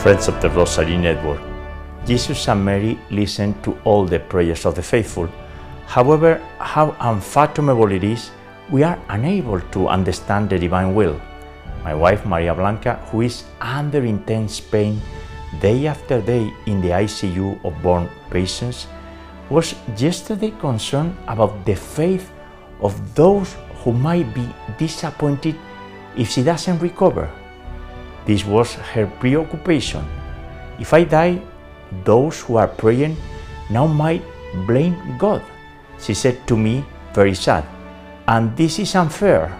Friends of the Rosary Network, Jesus and Mary listened to all the prayers of the faithful. However, how unfathomable it is, we are unable to understand the divine will. My wife Maria Blanca, who is under intense pain day after day in the ICU of born patients, was yesterday concerned about the faith of those who might be disappointed if she doesn't recover. This was her preoccupation. If I die, those who are praying now might blame God, she said to me, very sad. And this is unfair.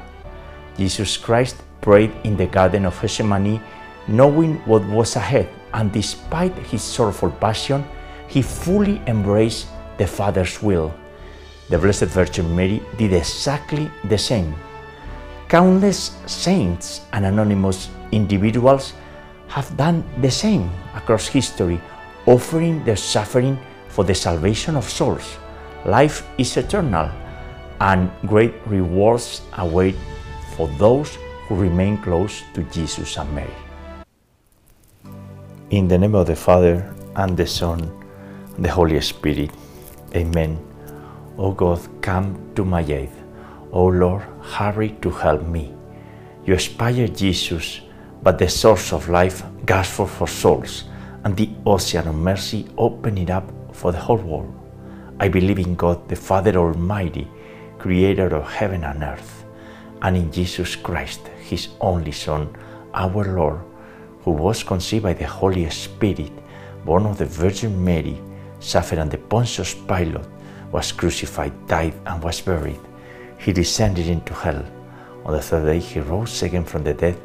Jesus Christ prayed in the Garden of Gethsemane, knowing what was ahead, and despite his sorrowful passion, he fully embraced the Father's will. The Blessed Virgin Mary did exactly the same. Countless saints and anonymous individuals have done the same across history, offering their suffering for the salvation of souls. Life is eternal, and great rewards await for those who remain close to Jesus and Mary. In the name of the Father, and the Son, and the Holy Spirit. Amen. O God, come to my aid. O Lord, hurry to help me. You inspired Jesus, but the source of life gasps for souls, and the ocean of mercy open it up for the whole world. I believe in God, the Father Almighty, creator of heaven and earth, and in Jesus Christ, his only Son, our Lord, who was conceived by the Holy Spirit, born of the Virgin Mary, suffered under Pontius Pilate, was crucified, died, and was buried. He descended into hell. On the third day, he rose again from the dead,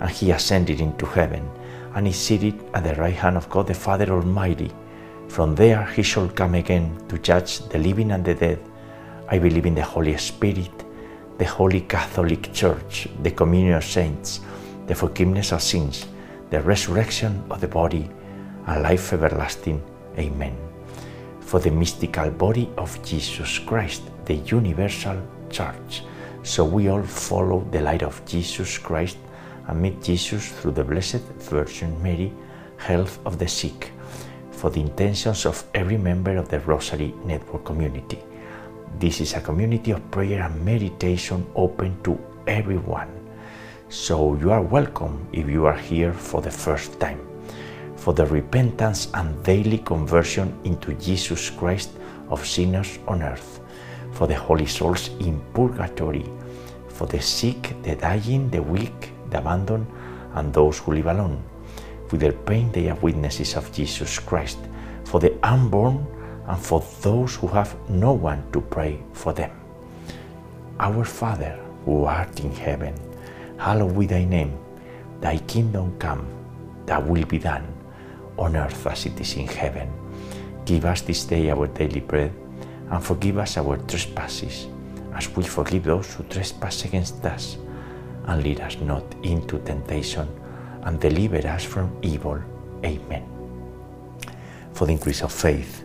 and he ascended into heaven, and is seated at the right hand of God the Father Almighty. From there he shall come again to judge the living and the dead. I believe in the Holy Spirit, the Holy Catholic Church, the communion of saints, the forgiveness of sins, the resurrection of the body, and life everlasting. Amen. For the mystical body of Jesus Christ, the universal church, so we all follow the light of Jesus Christ and meet Jesus through the Blessed Virgin Mary, health of the sick, for the intentions of every member of the Rosary Network community. This is a community of prayer and meditation open to everyone. So you are welcome if you are here for the first time. For the repentance and daily conversion into Jesus Christ of sinners on earth, for the holy souls in purgatory, for the sick, the dying, the weak, the abandoned, and those who live alone. With their pain, they are witnesses of Jesus Christ, for the unborn, and for those who have no one to pray for them. Our Father, who art in heaven, hallowed be thy name. Thy kingdom come, thy will be done, on earth as it is in heaven. Give us this day our daily bread, and forgive us our trespasses, as we forgive those who trespass against us. And lead us not into temptation, and deliver us from evil. Amen. For the increase of faith,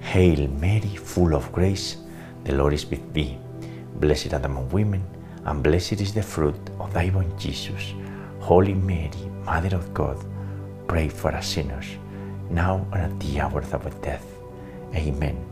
Hail Mary, full of grace, the Lord is with thee. Blessed art among women, and blessed is the fruit of thy womb, Jesus. Holy Mary, Mother of God, pray for us sinners, now and at the hour of our death. Amen.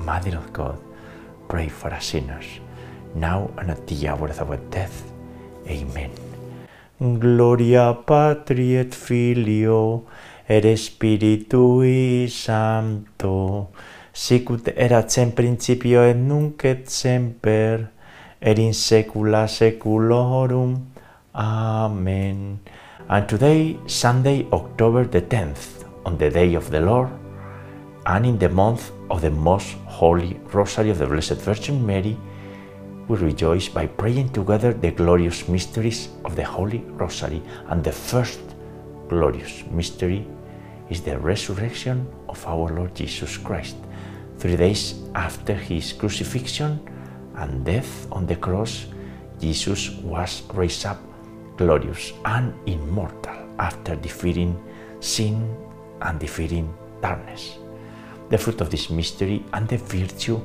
Mother of God, pray for us sinners, now and at the hour of our death. Amen. Gloria Patri et Filio et Spiritui Sancto, sicut erat sem principio et nunc et semper, et in saecula saeculorum. Amen. And today, Sunday, October the 10th, on the day of the Lord, and in the month of the most holy Rosary of the Blessed Virgin Mary, we rejoice by praying together the glorious mysteries of the Holy Rosary and the first glorious mystery is the resurrection of our Lord Jesus Christ. Three days after his crucifixion and death on the cross, Jesus was raised up glorious and immortal after defeating sin and defeating darkness. The fruit of this mystery and the virtue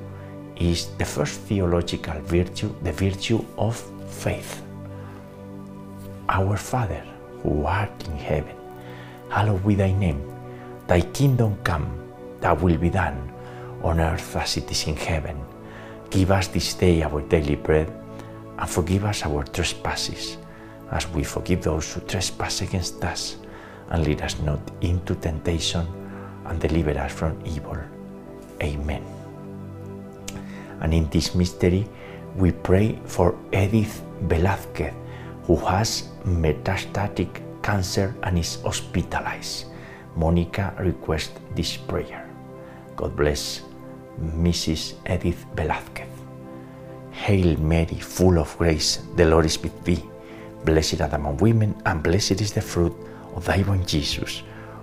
is the first theological virtue, the virtue of faith. Our Father, who art in heaven, hallowed be thy name. Thy kingdom come, thy will be done, on earth as it is in heaven. Give us this day our daily bread, and forgive us our trespasses, as we forgive those who trespass against us. And lead us not into temptation, and deliver us from evil. Amen. And in this mystery, we pray for Edith Velázquez, who has metastatic cancer and is hospitalized. Monica requests this prayer. God bless Mrs. Edith Velázquez. Hail Mary, full of grace, the Lord is with thee. Blessed art among women, and blessed is the fruit of thy womb, Jesus.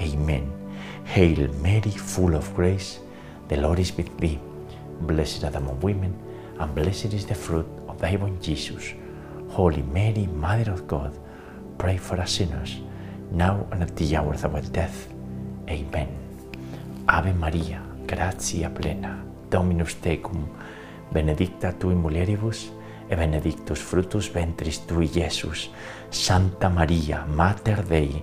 Amen. Hail Mary, full of grace, the Lord is with thee. Blessed art among women, and blessed is the fruit of thy womb, Jesus. Holy Mary, Mother of God, pray for us sinners, now and at the hour of our death. Amen. Ave Maria, gratia plena, Dominus tecum, benedicta tu in mulieribus, e benedictus fructus ventris tui, Iesus. Santa Maria, Mater Dei,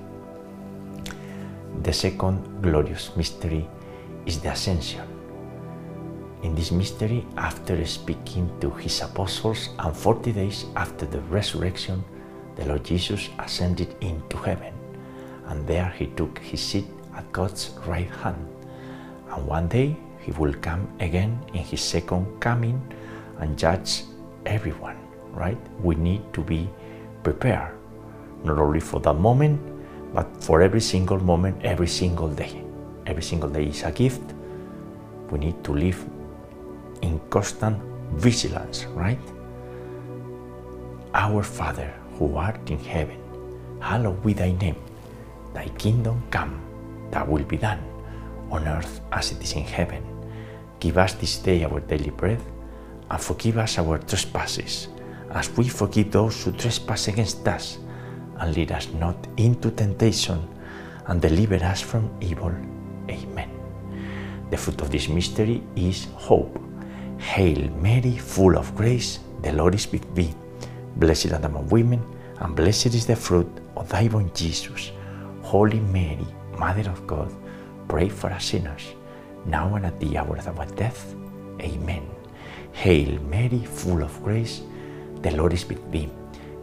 The second glorious mystery is the Ascension. In this mystery, after speaking to his apostles and 40 days after the resurrection, the Lord Jesus ascended into heaven, and there he took his seat at God's right hand. And one day he will come again in his second coming and judge everyone, right? We need to be prepared, not only for that moment, but for every single moment, every single day. Every single day is a gift. We need to live in constant vigilance, right? Our Father who art in heaven, hallowed be thy name. Thy kingdom come, thy will be done, on earth as it is in heaven. Give us this day our daily bread, and forgive us our trespasses, as we forgive those who trespass against us. And lead us not into temptation, and deliver us from evil. Amen. The fruit of this mystery is hope. Hail Mary, full of grace, the Lord is with thee. Blessed thou among women, and blessed is the fruit of thy womb, Jesus. Holy Mary, Mother of God, pray for us sinners, now and at the hour of our death. Amen. Hail Mary, full of grace, the Lord is with thee.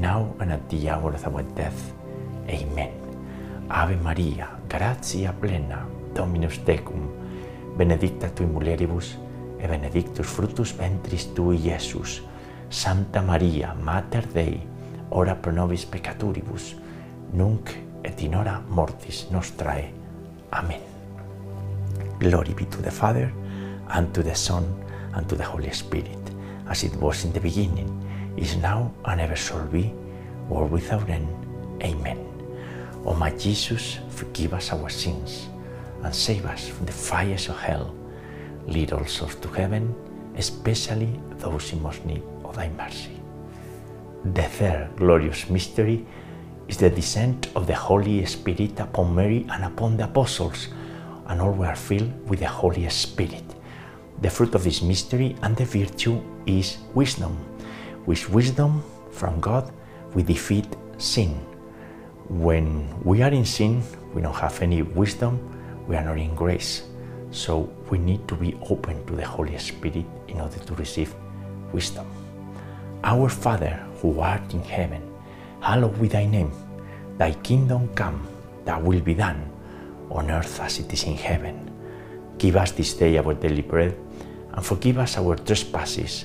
now and at the hour of our death. Amen. Ave Maria, gratia plena, Dominus tecum, benedicta tui mulieribus, e benedictus fructus ventris tui, Iesus. Santa Maria, Mater Dei, ora pro nobis peccaturibus, nunc et in hora mortis nostrae. Amen. Glory be to the Father, and to the Son, and to the Holy Spirit, as it was in the beginning, is now, and ever shall be, world without end. Amen. O my Jesus, forgive us our sins, and save us from the fires of hell. Lead all souls to heaven, especially those in most need of thy mercy. The third glorious mystery is the descent of the Holy Spirit upon Mary and upon the apostles, and all were filled with the Holy Spirit. The fruit of this mystery and the virtue is wisdom. With wisdom from God, we defeat sin. When we are in sin, we don't have any wisdom, we are not in grace. So we need to be open to the Holy Spirit in order to receive wisdom. Our Father who art in heaven, hallowed be thy name. Thy kingdom come, thy will be done, on earth as it is in heaven. Give us this day our daily bread, and forgive us our trespasses,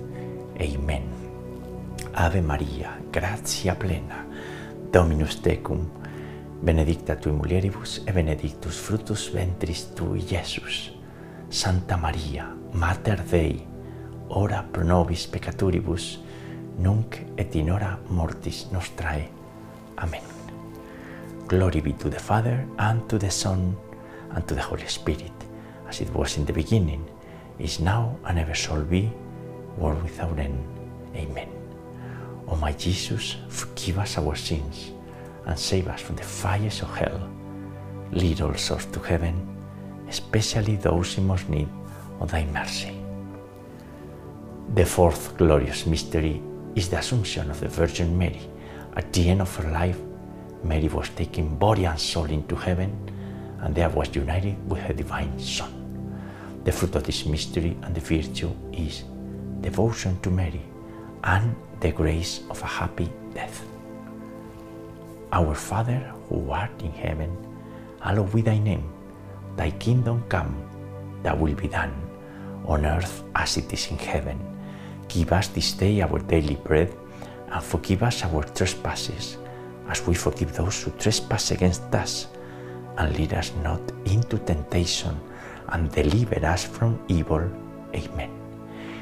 Amen. Ave Maria, gratia plena, Dominus tecum, benedicta tui mulieribus et benedictus fructus ventris tui, Iesus. Santa Maria, Mater Dei, ora pro nobis peccatoribus, nunc et in hora mortis nostrae. Amen. Glory be to the Father, and to the Son, and to the Holy Spirit, as it was in the beginning, is now, and ever shall be, world without end. Amen. O my Jesus, forgive us our sins, and save us from the fires of hell. Lead all souls to heaven, especially those in most need of thy mercy. The fourth glorious mystery is the Assumption of the Virgin Mary. At the end of her life, Mary was taken body and soul into heaven, and there was united with her divine Son. The fruit of this mystery and the virtue is devotion to Mary and the grace of a happy death. Our Father who art in heaven, hallowed be thy name. Thy kingdom come, thy will be done, on earth as it is in heaven. Give us this day our daily bread, and forgive us our trespasses, as we forgive those who trespass against us. And lead us not into temptation, and deliver us from evil. Amen.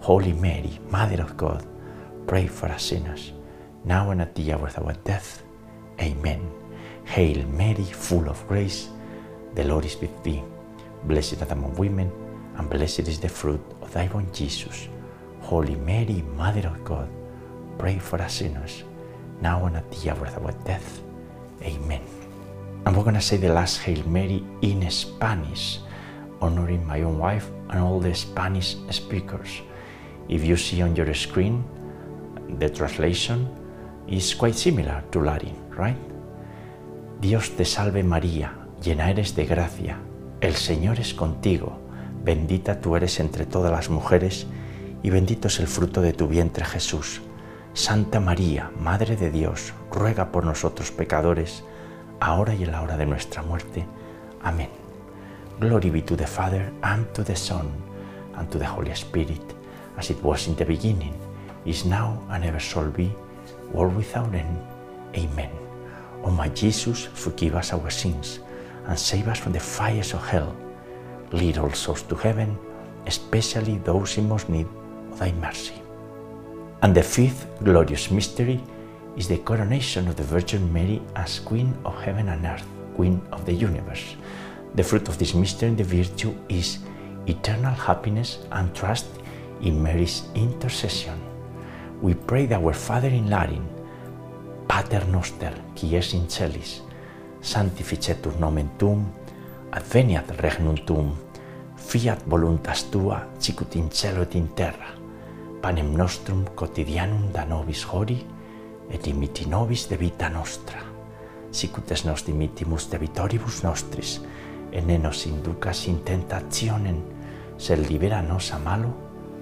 Holy Mary, Mother of God, pray for us sinners, now and at the hour of our death. Amen. Hail Mary, full of grace, the Lord is with thee. Blessed art among women, and blessed is the fruit of thy womb, Jesus. Holy Mary, Mother of God, pray for us sinners, now and at the hour of our death. Amen. And we're going to say the last Hail Mary in Spanish, honoring my own wife and all the Spanish speakers. If you see on your screen, the translation is quite similar to Latin, right? Dios te salve María, llena eres de gracia, el Señor es contigo, bendita tú eres entre todas las mujeres, y bendito es el fruto de tu vientre Jesús. Santa María, Madre de Dios, ruega por nosotros pecadores, ahora y en la hora de nuestra muerte. Amén. Glory be to the Father, and to the Son, and to the Holy Spirit, as it was in the beginning, is now, and ever shall be, world without end. Amen. O my Jesus, forgive us our sins, and save us from the fires of hell. Lead all souls to heaven, especially those in most need of thy mercy. And the fifth glorious mystery is the coronation of the Virgin Mary as Queen of heaven and earth, Queen of the universe. The fruit of this mystery and the virtue is eternal happiness and trust in Mary's intercession, we pray that our Father in Latin, Pater Noster, qui es in celis, sanctificetur nomen tuum, adveniat regnum tuum, fiat voluntas tua, sicut in cielo et in terra. Panem nostrum quotidianum da nobis hori, et imiti nobis de vita nostra. Sicut es nos dimittimus debitoribus nostris, et ne nos inducas in tentationem, sed libera nos a malo,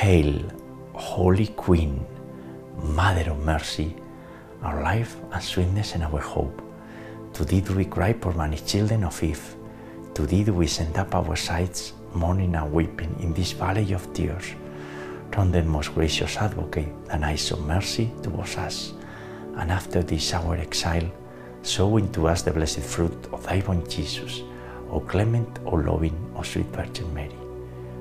Hail, Holy Queen, Mother of Mercy, our life and sweetness and our hope. To thee do we cry, poor banished children of Eve. To thee do we send up our sighs, mourning and weeping in this valley of tears. Turn then, most gracious advocate, thine eyes of mercy towards us, and after this our exile, sow into us the blessed fruit of thy born Jesus. O clement, O loving, O sweet Virgin Mary.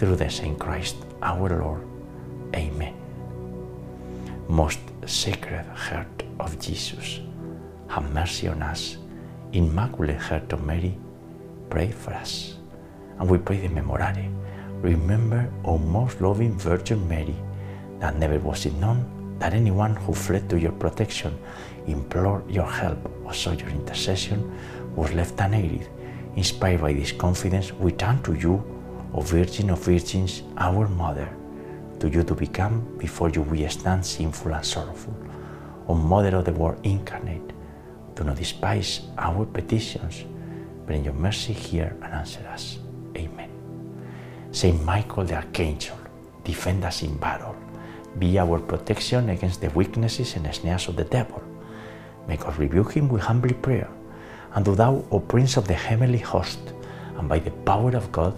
through the same Christ our Lord. Amen. Most Sacred Heart of Jesus, have mercy on us. Immaculate Heart of Mary, pray for us. And we pray the Memorare. Remember, O most loving Virgin Mary, that never was it known that anyone who fled to your protection, implored your help, or sought your intercession was left unaided. Inspired by this confidence, we turn to you, O Virgin of Virgins, our Mother. To you to become, before you we stand sinful and sorrowful. O Mother of the Word incarnate, do not despise our petitions, but in your mercy hear and answer us. Amen. Saint Michael the Archangel, defend us in battle. Be our protection against the weaknesses and snares of the devil. Make us rebuke him with humble prayer. And do thou, O Prince of the heavenly host, and by the power of God,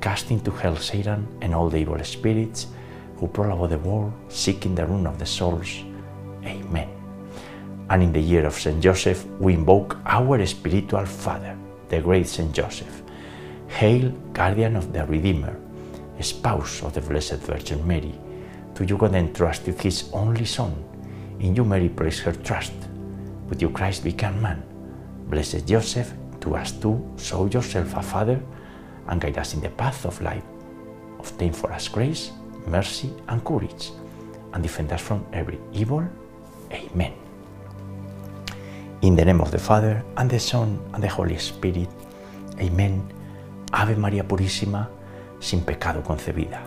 cast into hell Satan and all the evil spirits who prowl about the world, seeking the ruin of the souls. Amen. And in the year of Saint Joseph, we invoke our spiritual father, the great Saint Joseph. Hail, guardian of the Redeemer, spouse of the Blessed Virgin Mary. To you God entrusted his only Son. In you Mary placed her trust. With you Christ became man. Blessed Joseph, to us too, show yourself a father and guide us in the path of life. Obtain for us grace, mercy, and courage, and defend us from every evil. Amen. In the name of the Father, and the Son, and the Holy Spirit. Amen. Ave María Purísima, sin pecado concebida.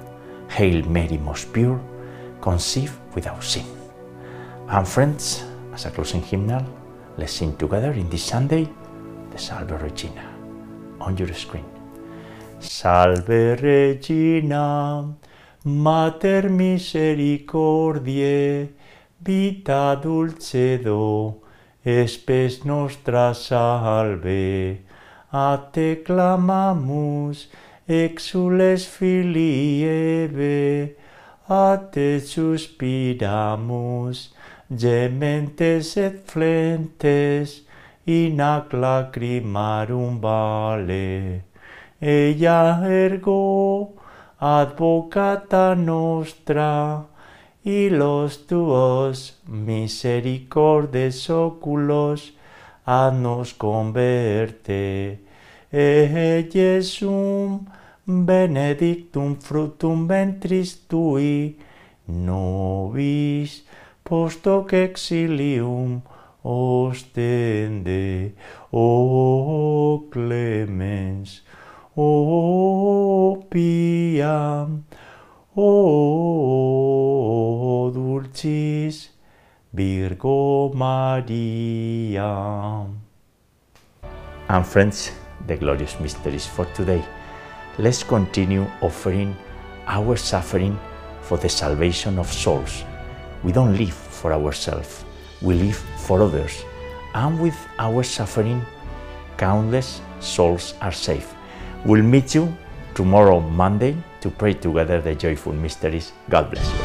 Hail Mary, most pure, conceived without sin. And friends, as a closing hymnal, let's sing together in this Sunday the Salve Regina on your screen. Salve Regina, Mater misericordiae, vita dulcedo, espes nostra salve. A te clamamus, exules filii Eve, a te suspiramus, gementes et flentes, in ac lacrimarum vale. Ella ergo, advocata nostra, y los tuos misericordes oculos, nos converte. E Jesum benedictum fructum ventris tui, nobis post hoc exilium ostende, o clemens, o pia, o dulcis Virgo Maria. And friends, the glorious mysteries for today. Let's continue offering our suffering for the salvation of souls. We don't live for ourselves, we live for others. And with our suffering, countless souls are saved. We'll meet you tomorrow, Monday, to pray together the joyful mysteries. God bless you.